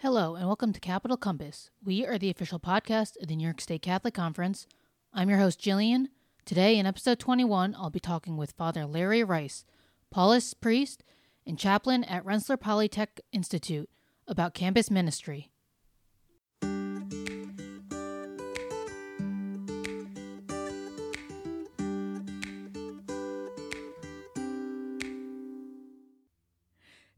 Hello, and welcome to Capital Compass. We are the official podcast of the New York State Catholic Conference. I'm your host, Jillian. Today, in episode 21, I'll be talking with Father Larry Rice, Paulist priest and chaplain at Rensselaer Polytech Institute, about campus ministry.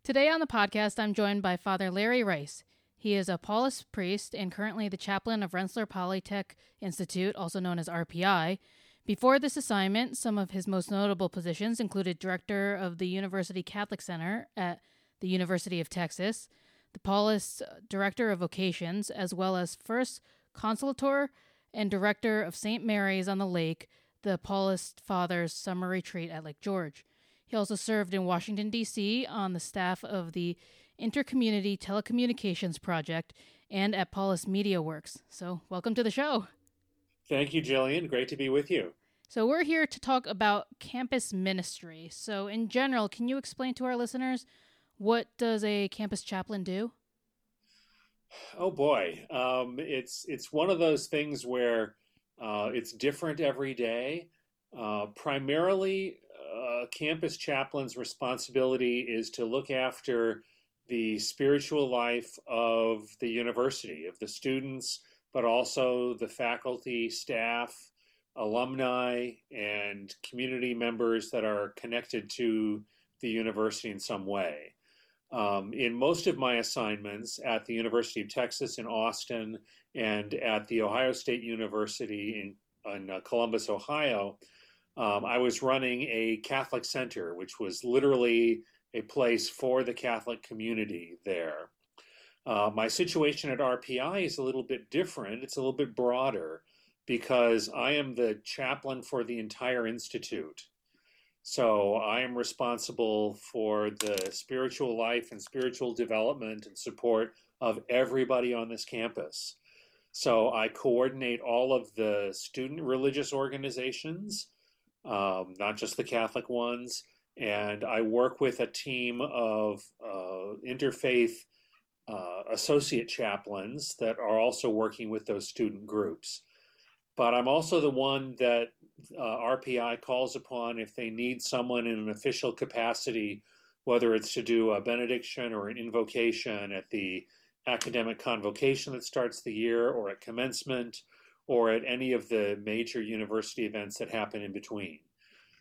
Today on the podcast, I'm joined by Father Larry Rice. He is a Paulist priest and currently the chaplain of Rensselaer Polytech Institute, also known as RPI. Before this assignment, some of his most notable positions included director of the University Catholic Center at the University of Texas, the Paulist uh, director of vocations, as well as first consultor and director of St. Mary's on the Lake, the Paulist Fathers Summer Retreat at Lake George. He also served in Washington, D.C. on the staff of the Intercommunity Telecommunications Project and at Paulist Media Works. So, welcome to the show. Thank you, Jillian. Great to be with you. So, we're here to talk about campus ministry. So, in general, can you explain to our listeners what does a campus chaplain do? Oh boy, um, it's it's one of those things where uh, it's different every day. Uh, primarily, a campus chaplain's responsibility is to look after the spiritual life of the university, of the students, but also the faculty, staff, alumni, and community members that are connected to the university in some way. Um, in most of my assignments at the University of Texas in Austin and at the Ohio State University in, in uh, Columbus, Ohio, um, I was running a Catholic center, which was literally a place for the Catholic community there. Uh, my situation at RPI is a little bit different. It's a little bit broader because I am the chaplain for the entire institute. So I am responsible for the spiritual life and spiritual development and support of everybody on this campus. So I coordinate all of the student religious organizations um, not just the Catholic ones. And I work with a team of uh, interfaith uh, associate chaplains that are also working with those student groups. But I'm also the one that uh, RPI calls upon if they need someone in an official capacity, whether it's to do a benediction or an invocation at the academic convocation that starts the year or at commencement or at any of the major university events that happen in between.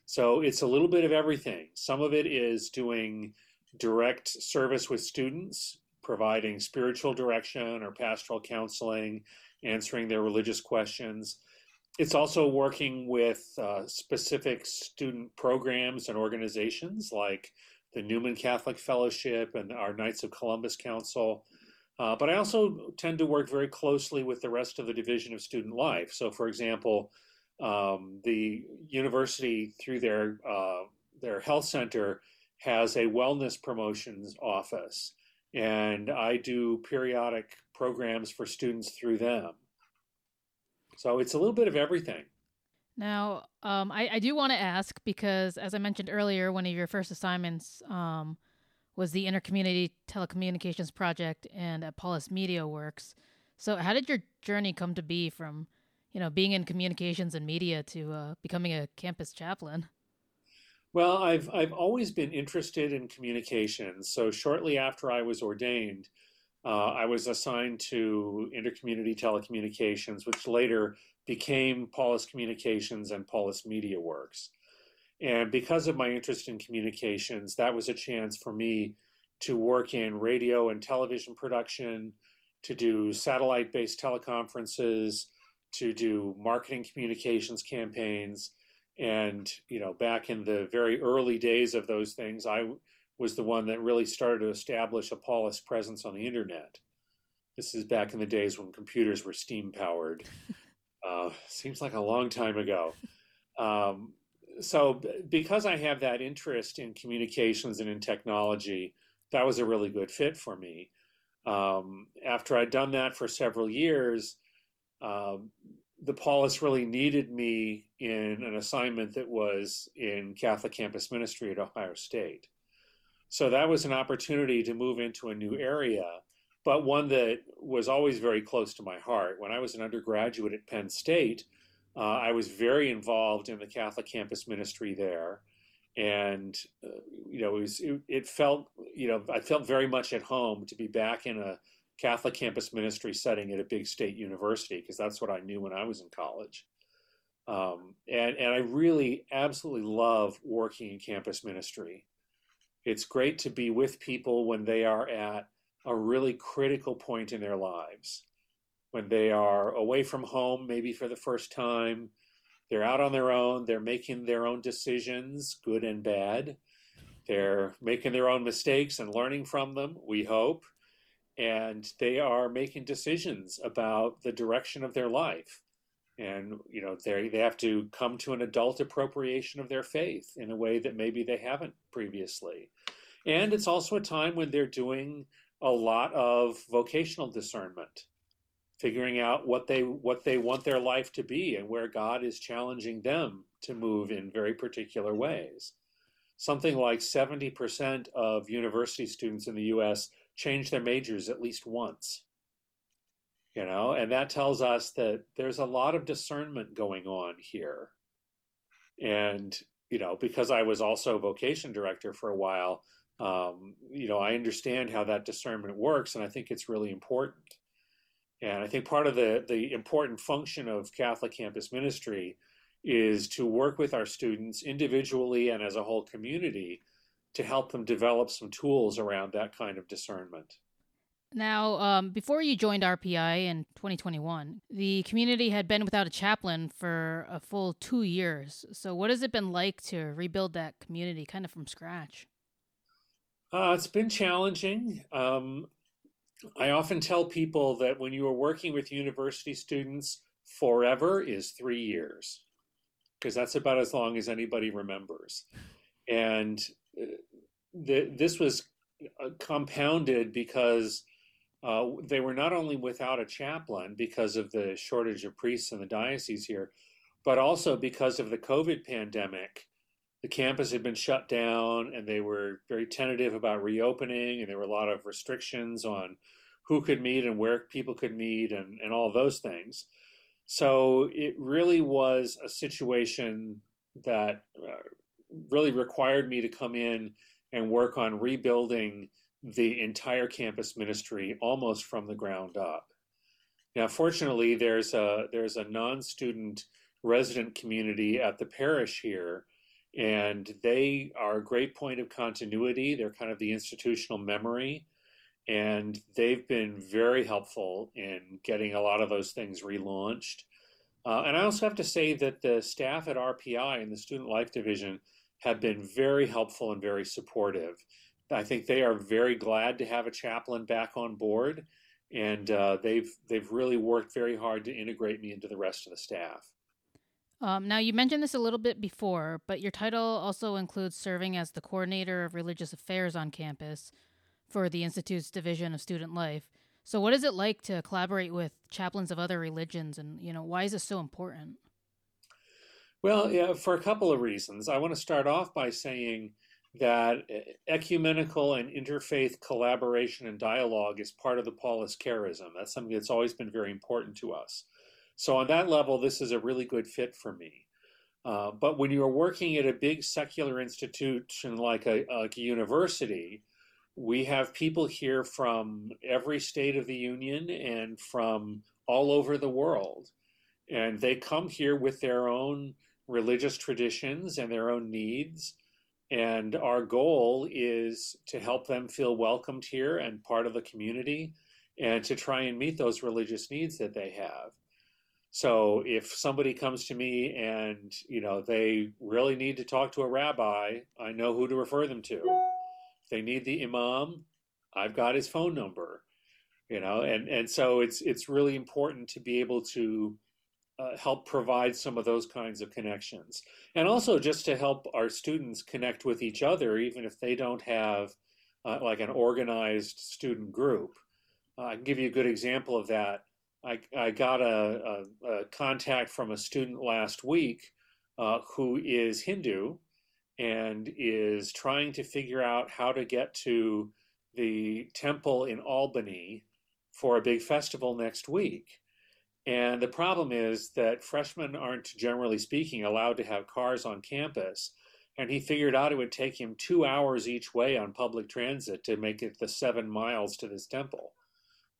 So it's a little bit of everything. Some of it is doing direct service with students, providing spiritual direction or pastoral counseling, answering their religious questions. It's also working with uh, specific student programs and organizations like the Newman Catholic Fellowship and our Knights of Columbus Council. Uh, but I also tend to work very closely with the rest of the Division of Student Life. So, for example, um, the university, through their uh, their health center, has a wellness promotions office, and I do periodic programs for students through them. So it's a little bit of everything. Now, um, I, I, do want to ask because, as I mentioned earlier, one of your first assignments um, was the Intercommunity Telecommunications Project and at Paulist Media Works. So, how did your journey come to be from, you know, being in communications and media to uh, becoming a campus chaplain? Well, I've I've always been interested in communications. So, shortly after I was ordained, uh, I was assigned to Intercommunity Telecommunications, which later became Paulist Communications and Paulist Media Works. And because of my interest in communications, that was a chance for me to work in radio and television production, to do satellite based teleconferences, to do marketing communications campaigns. And, you know, back in the very early days of those things, I was the one that really started to establish a Paulist presence on the internet. This is back in the days when computers were steam powered. Uh, seems like a long time ago. Um, so because I have that interest in communications and in technology, that was a really good fit for me. Um, after I'd done that for several years, um, the Paulists really needed me in an assignment that was in Catholic campus ministry at Ohio State. So that was an opportunity to move into a new area but one that was always very close to my heart. When I was an undergraduate at Penn State, uh, I was very involved in the Catholic campus ministry there, and uh, you know, it, was, it, it felt you know I felt very much at home to be back in a Catholic campus ministry setting at a big state university because that's what I knew when I was in college. Um, and and I really absolutely love working in campus ministry. It's great to be with people when they are at a really critical point in their lives, when they are away from home, maybe for the first time. They're out on their own. They're making their own decisions, good and bad. They're making their own mistakes and learning from them, we hope. And they are making decisions about the direction of their life. And you know they they have to come to an adult appropriation of their faith in a way that maybe they haven't previously. And it's also a time when they're doing a lot of vocational discernment figuring out what they what they want their life to be and where God is challenging them to move in very particular ways. Something like 70% of university students in the US change their majors at least once you know? And that tells us that there's a lot of discernment going on here. And you know because i was also vocation director for a while um, you know i understand how that discernment works and i think it's really important. And i think part of the the important function of catholic campus ministry is to work with our students individually and as a whole community to help them develop some tools around that kind of discernment now, um, before you joined RPI in 2021, the community had been without a chaplain for a full two years. So, what has it been like to rebuild that community kind of from scratch? Uh, it's been challenging. Um, I often tell people that when you are working with university students, forever is three years, because that's about as long as anybody remembers. And uh, the, this was uh, compounded because uh, they were not only without a chaplain because of the shortage of priests in the diocese here, but also because of the COVID pandemic. The campus had been shut down and they were very tentative about reopening, and there were a lot of restrictions on who could meet and where people could meet and, and all those things. So it really was a situation that uh, really required me to come in and work on rebuilding the entire campus ministry almost from the ground up. Now, fortunately, there's a there's a non-student resident community at the parish here, and they are a great point of continuity. They're kind of the institutional memory, and they've been very helpful in getting a lot of those things relaunched. Uh, and I also have to say that the staff at RPI in the Student Life Division have been very helpful and very supportive. I think they are very glad to have a chaplain back on board, and uh, they've they've really worked very hard to integrate me into the rest of the staff. Um, now, you mentioned this a little bit before, but your title also includes serving as the coordinator of religious affairs on campus for the Institute's Division of Student Life. So, what is it like to collaborate with chaplains of other religions, and you know why is this so important? Well, yeah, for a couple of reasons. I want to start off by saying that ecumenical and interfaith collaboration and dialogue is part of the Paulist charism. That's something that's always been very important to us. So, on that level, this is a really good fit for me. Uh, but when you're working at a big secular institution like a, like a university, we have people here from every state of the union and from all over the world. And they come here with their own religious traditions and their own needs and our goal is to help them feel welcomed here and part of the community and to try and meet those religious needs that they have. So if somebody comes to me and, you know, they really need to talk to a rabbi, I know who to refer them to. If they need the imam, I've got his phone number. You know, and and so it's it's really important to be able to uh, help provide some of those kinds of connections. And also just to help our students connect with each other, even if they don't have uh, like an organized student group. Uh, I can give you a good example of that. I, I got a, a, a, contact from a student last week uh, who is Hindu and is trying to figure out how to get to the temple in Albany for a big festival next week. And the problem is that freshmen aren't, generally speaking, allowed to have cars on campus. And he figured out it would take him two hours each way on public transit to make it the seven miles to this temple.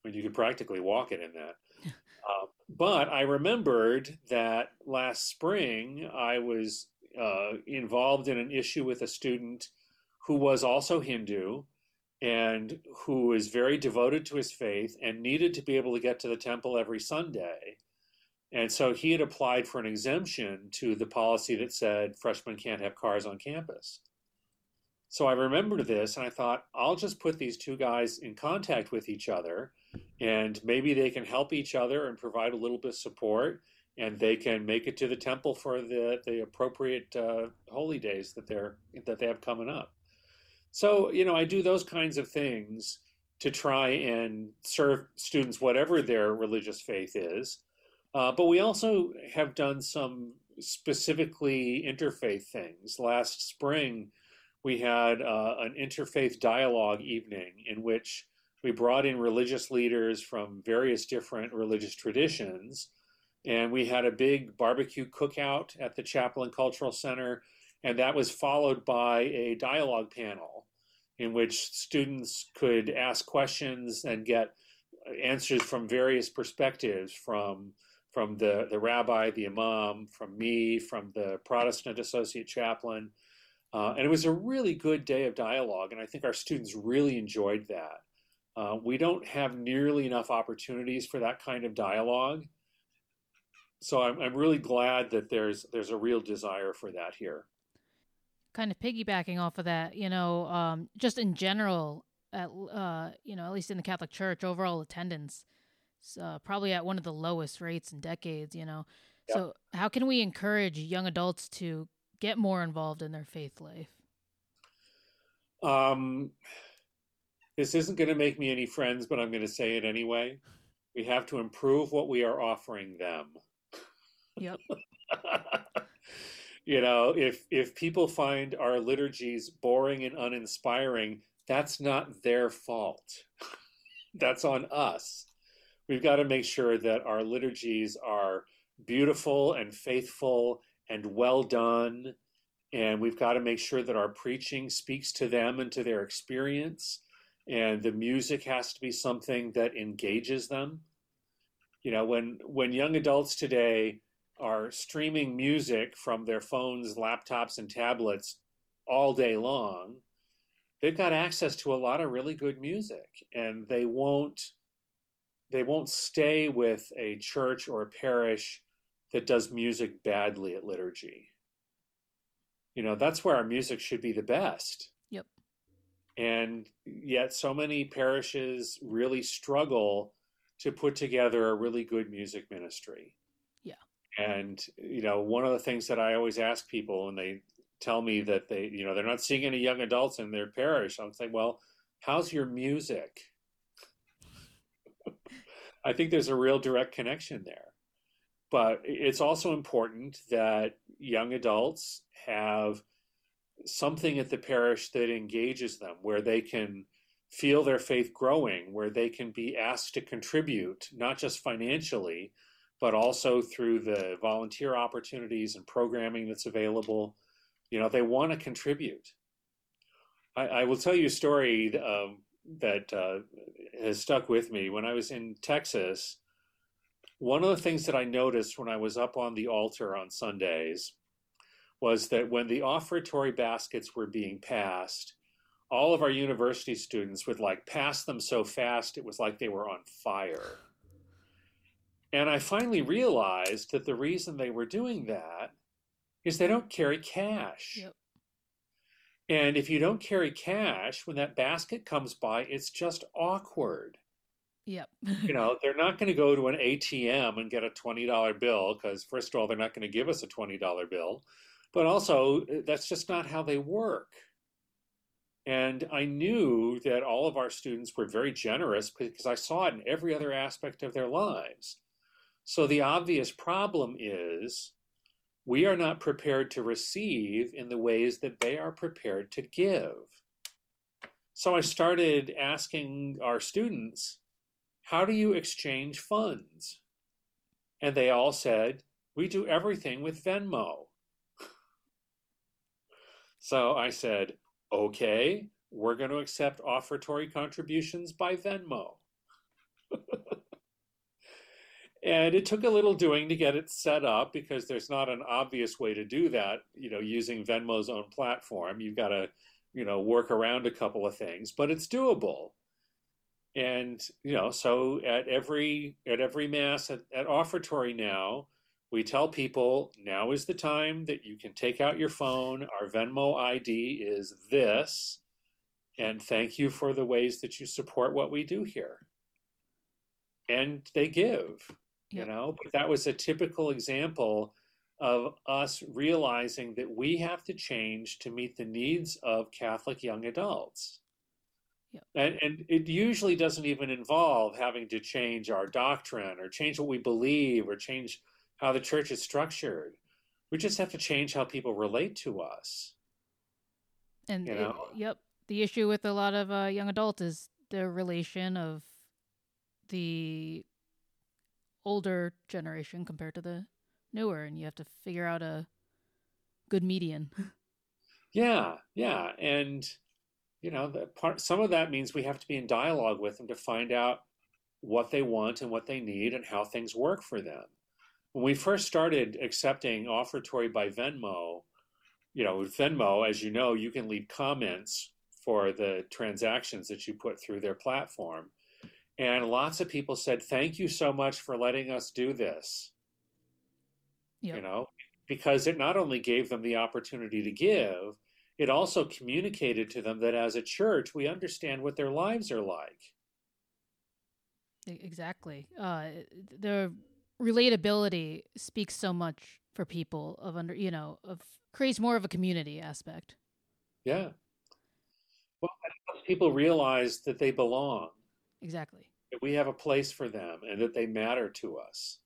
I mean, you could practically walk it in that. uh, but I remembered that last spring I was uh, involved in an issue with a student who was also Hindu and who is very devoted to his faith and needed to be able to get to the temple every Sunday. And so he had applied for an exemption to the policy that said freshmen can't have cars on campus. So I remembered this and I thought, I'll just put these two guys in contact with each other and maybe they can help each other and provide a little bit of support and they can make it to the temple for the, the appropriate uh, holy days that they're that they have coming up. So, you know, I do those kinds of things to try and serve students, whatever their religious faith is. Uh, but we also have done some specifically interfaith things. Last spring, we had uh, an interfaith dialogue evening in which we brought in religious leaders from various different religious traditions. And we had a big barbecue cookout at the Chaplain Cultural Center. And that was followed by a dialogue panel in which students could ask questions and get answers from various perspectives from from the, the rabbi, the imam, from me, from the Protestant associate chaplain. Uh, and it was a really good day of dialogue, and I think our students really enjoyed that. Uh, we don't have nearly enough opportunities for that kind of dialogue. So I'm, I'm really glad that there's there's a real desire for that here kind of piggybacking off of that, you know, um, just in general, at uh, you know, at least in the Catholic Church, overall attendance is uh, probably at one of the lowest rates in decades. You know, yep. so how can we encourage young adults to get more involved in their faith life? Um, this isn't going to make me any friends, but I'm going to say it anyway. We have to improve what we are offering them. Yep. you know if if people find our liturgies boring and uninspiring that's not their fault. That's on us. We've got to make sure that our liturgies are beautiful and faithful and well done and we've got to make sure that our preaching speaks to them and to their experience and the music has to be something that engages them. You know when when young adults today are streaming music from their phones, laptops, and tablets all day long, they've got access to a lot of really good music, and they won't they won't stay with a church or a parish that does music badly at liturgy. You know, that's where our music should be the best. Yep. And yet so many parishes really struggle to put together a really good music ministry. And you know, one of the things that I always ask people when they tell me that they, you know, they're not seeing any young adults in their parish, I'm saying, well, how's your music? I think there's a real direct connection there. But it's also important that young adults have something at the parish that engages them, where they can feel their faith growing, where they can be asked to contribute, not just financially, but also through the volunteer opportunities and programming that's available. You know, they want to contribute. I, I will tell you a story um, that uh, has stuck with me. When I was in Texas, one of the things that I noticed when I was up on the altar on Sundays was that when the offertory baskets were being passed, all of our university students would like pass them so fast it was like they were on fire and I finally realized that the reason they were doing that is they don't carry cash. Yep. And if you don't carry cash, when that basket comes by, it's just awkward. Yep. you know, they're not going to go to an ATM and get a $20 bill because, first of all, they're not going to give us a $20 bill. But also, eh, that's just not how they work. And I knew that all of our students were very generous because I saw it in every other aspect of their lives. So the obvious problem is we are not prepared to receive in the ways that they are prepared to give. So I started asking our students, How do you exchange funds? And they all said, We do everything with Venmo. so I said, Okay, we're going to accept offertory contributions by Venmo. and it took a little doing to get it set up because there's not an obvious way to do that, you know, using Venmo's own platform. You've got to, you know, work around a couple of things, but it's doable. And, you know, so at every at every mass at, at offertory now, we tell people now is the time that you can take out your phone. Our Venmo ID is this and thank you for the ways that you support what we do here. And they give, yep. you know, but that was a typical example of us realizing that we have to change to meet the needs of Catholic young adults. Yep. And, and it usually doesn't even involve having to change our doctrine or change what we believe or change how the church is structured. We just have to change how people relate to us. And you know? it, yep, the issue with a lot of uh, young adults is the relation of the older generation compared to the newer, and you have to figure out a good median. yeah, yeah, and you know, the part some of that means we have to be in dialogue with them to find out what they want and what they need and how things work for them. When we first started accepting offertory by Venmo, you know, with Venmo, as you know, you can leave comments for the transactions that you put through their platform. And lots of people said, Thank you so much for letting us do this. Yep. You know, because it not only gave them the opportunity to give, it also communicated to them that as a church, we understand what their lives are like. Exactly. Uh, the relatability speaks so much for people of under, you know, of creates more of a community aspect. Yeah. Well, people realize that they belong. Exactly. That we have a place for them and that they matter to us.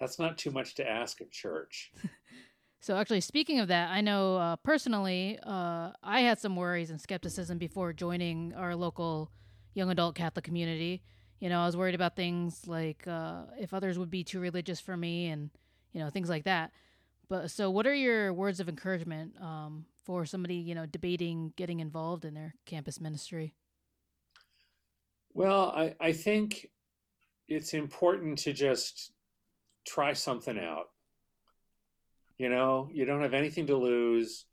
That's not too much to ask of church. so, actually, speaking of that, I know uh, personally, uh, I had some worries and skepticism before joining our local young adult Catholic community. You know, I was worried about things like uh, if others would be too religious for me and, you know, things like that. But so, what are your words of encouragement um, for somebody you know debating getting involved in their campus ministry? Well, I, I think it's important to just try something out. You know, you don't have anything to lose.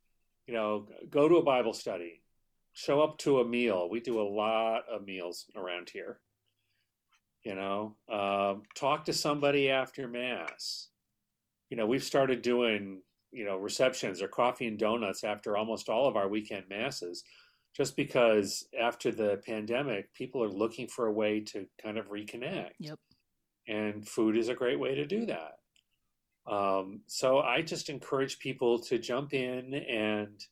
You know, go to a Bible study, show up to a meal. We do a lot of meals around here. You know, uh, talk to somebody after Mass. You know, we've started doing you know receptions or coffee and donuts after almost all of our weekend masses just because after the pandemic people are looking for a way to kind of reconnect. Yep. And food is a great way to do that. Um, so i just encourage people to jump in and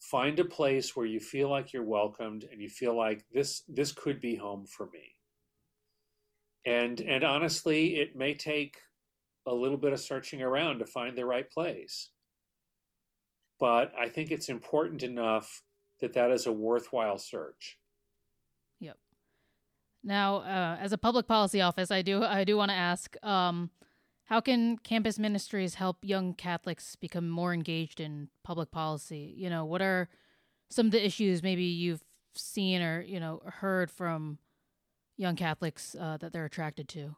find a place where you feel like you're welcomed and you feel like this this could be home for me. And and honestly it may take a little bit of searching around to find the right place. But I think it's important enough that that is a worthwhile search. Yep. Now, uh, as a public policy office, I do I do want to ask, um, how can campus ministries help young Catholics become more engaged in public policy? You know, what are some of the issues maybe you've seen or you know heard from young Catholics uh, that they're attracted to?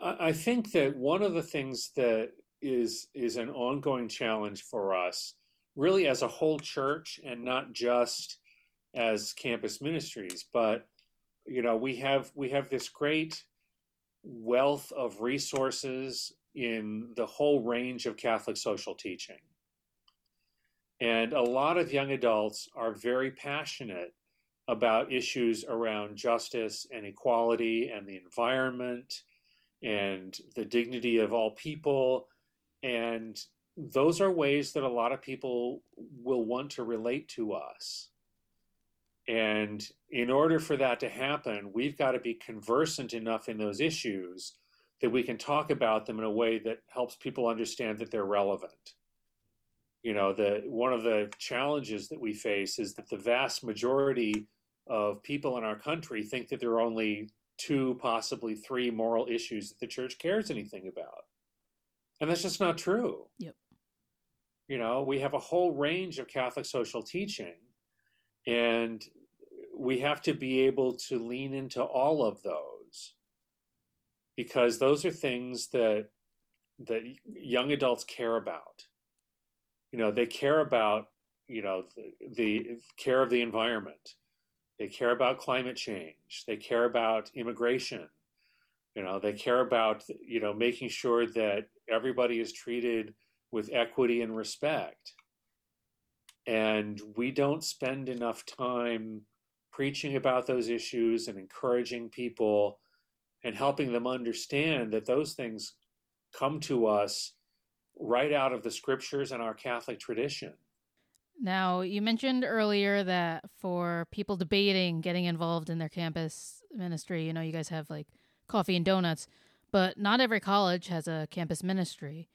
I think that one of the things that is is an ongoing challenge for us, really as a whole church, and not just as campus ministries, but you know we have we have this great wealth of resources in the whole range of Catholic social teaching. And a lot of young adults are very passionate about issues around justice and equality and the environment and the dignity of all people. And those are ways that a lot of people will want to relate to us. And in order for that to happen, we've got to be conversant enough in those issues that we can talk about them in a way that helps people understand that they're relevant. You know, the one of the challenges that we face is that the vast majority of people in our country think that there are only two, possibly three moral issues that the church cares anything about. And that's just not true. Yep. You know, we have a whole range of Catholic social teaching, and we have to be able to lean into all of those because those are things that that young adults care about. You know, they care about, you know, the, the care of the environment. They care about climate change. They care about immigration. You know, they care about, you know, making sure that everybody is treated with equity and respect. And we don't spend enough time preaching about those issues and encouraging people and helping them understand that those things come to us right out of the scriptures and our Catholic tradition. Now, you mentioned earlier that for people debating getting involved in their campus ministry, you know, you guys have like coffee and donuts, but not every college has a campus ministry.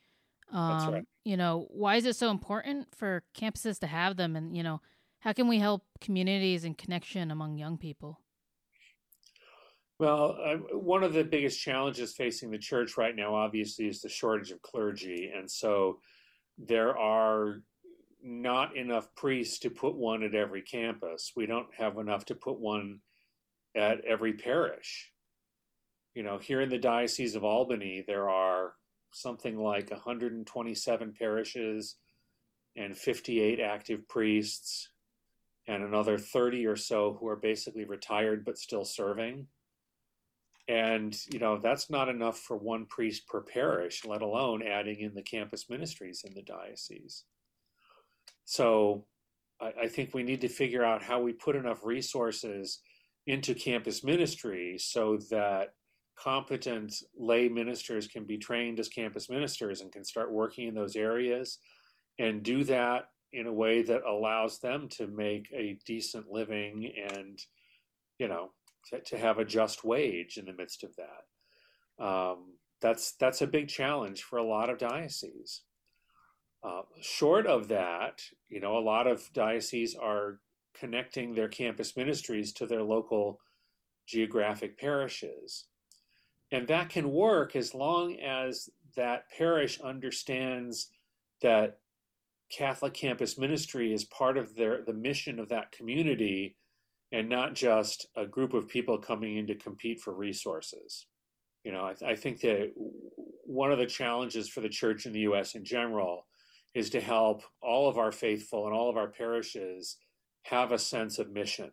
Um, right. You know, why is it so important for campuses to have them? And, you know, how can we help communities and connection among young people? Well, uh, one of the biggest challenges facing the church right now, obviously, is the shortage of clergy. And so there are not enough priests to put one at every campus. We don't have enough to put one at every parish. You know, here in the Diocese of Albany, there are something like 127 parishes and 58 active priests, and another 30 or so who are basically retired but still serving. And, you know, that's not enough for one priest per parish, let alone adding in the campus ministries in the diocese. So I, I think we need to figure out how we put enough resources into campus ministry so that competent lay ministers can be trained as campus ministers and can start working in those areas and do that in a way that allows them to make a decent living and you know to, to have a just wage in the midst of that. Um, that's that's a big challenge for a lot of dioceses. Uh, short of that you know a lot of dioceses are connecting their campus ministries to their local geographic parishes and that can work as long as that parish understands that Catholic campus ministry is part of their the mission of that community and not just a group of people coming in to compete for resources. You know, I, th- I think that one of the challenges for the church in the U.S. in general is to help all of our faithful and all of our parishes have a sense of mission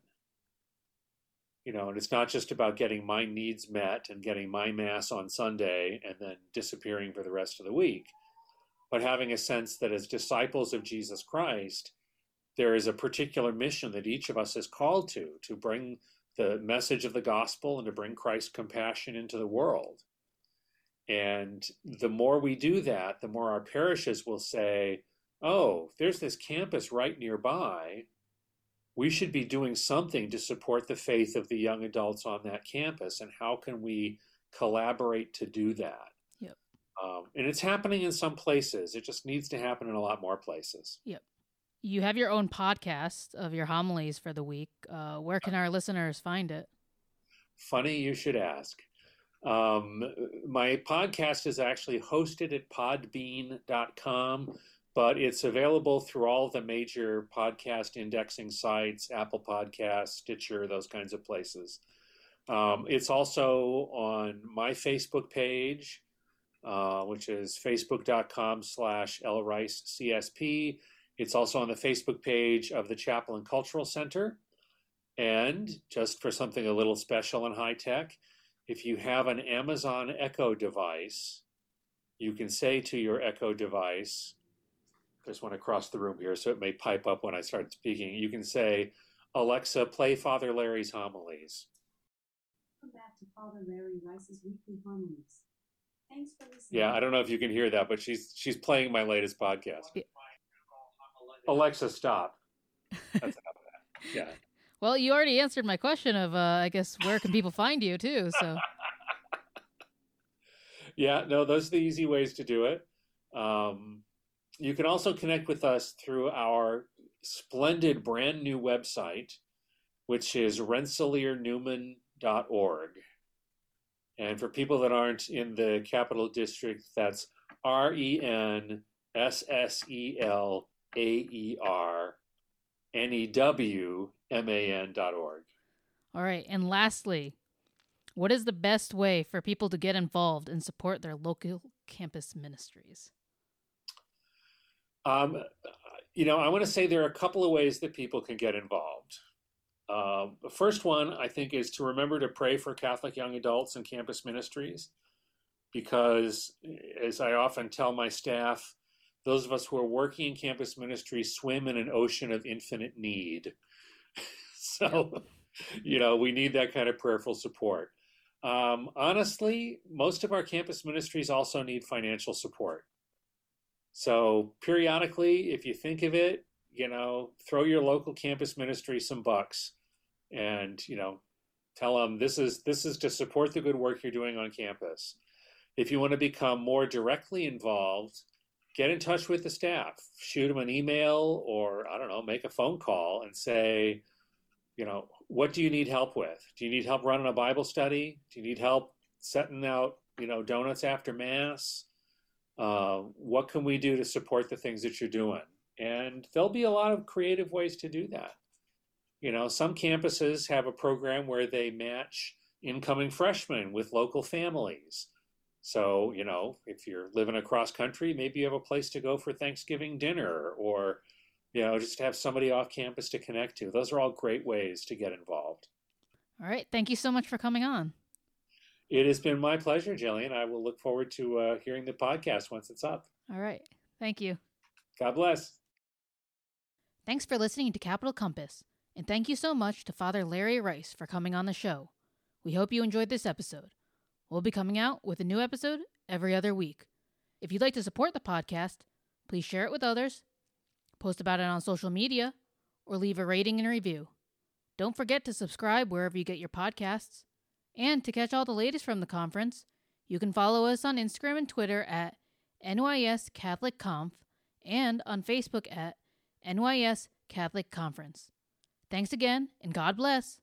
you know, and it's not just about getting my needs met and getting my mass on Sunday and then disappearing for the rest of the week, but having a sense that as disciples of Jesus Christ, there is a particular mission that each of us is called to, to bring the message of the gospel and to bring Christ's compassion into the world. And the more we do that, the more our parishes will say, oh, there's this campus right nearby we should be doing something to support the faith of the young adults on that campus. And how can we collaborate to do that? Yep. Um, and it's happening in some places. It just needs to happen in a lot more places. Yep. You have your own podcast of your homilies for the week. Uh, where can our listeners find it? Funny you should ask. Um, my podcast is actually hosted at podbean.com but it's available through all the major podcast indexing sites apple podcast stitcher those kinds of places. Um, it's also on my facebook page uh, which is facebook.com slash lricecsp it's also on the facebook page of the chaplain cultural center. And just for something a little special and high tech if you have an amazon echo device you can say to your echo device there's one across the room here, so it may pipe up when I start speaking. You can say, Alexa, play Father Larry's homilies. Welcome back to Father Larry Rice's weekly homilies. Thanks for listening. Yeah, I don't know if you can hear that, but she's she's playing my latest podcast. Yeah. Alexa, stop. That's enough of that. Yeah. Well, you already answered my question of, uh, I guess, where can people find you too? So. yeah, no, those are the easy ways to do it. Um, you can also connect with us through our splendid brand new website, which is rensselaernewman.org. And for people that aren't in the capital district, that's R E N S S E L A E R N E W M A N dot org. All right. And lastly, what is the best way for people to get involved and support their local campus ministries? Um, you know, I want to say there are a couple of ways that people can get involved. Um, the first one, I think, is to remember to pray for Catholic young adults and campus ministries, because as I often tell my staff, those of us who are working in campus ministries swim in an ocean of infinite need. so, you know, we need that kind of prayerful support. Um, honestly, most of our campus ministries also need financial support. So periodically, if you think of it, you know, throw your local campus ministry some bucks, and you know, tell them this is this is to support the good work you're doing on campus. If you want to become more directly involved, get in touch with the staff, shoot them an email, or I don't know, make a phone call and say, you know, what do you need help with? Do you need help running a Bible study? Do you need help setting out, you know, donuts after mass? Uh, what can we do to support the things that you're doing? And there'll be a lot of creative ways to do that. You know, some campuses have a program where they match incoming freshmen with local families. So, you know, if you're living across country, maybe you have a place to go for Thanksgiving dinner or, you know, just have somebody off campus to connect to. Those are all great ways to get involved. All right. Thank you so much for coming on. It has been my pleasure, Jillian. I will look forward to uh, hearing the podcast once it's up. All right. Thank you. God bless. Thanks for listening to Capital Compass, and thank you so much to Father Larry Rice for coming on the show. We hope you enjoyed this episode. We'll be coming out with a new episode every other week. If you'd like to support the podcast, please share it with others, post about it on social media, or leave a rating and review. Don't forget to subscribe wherever you get your podcasts. And to catch all the latest from the conference, you can follow us on Instagram and Twitter at NYS Catholic Conf and on Facebook at NYS Catholic Conference. Thanks again, and God bless.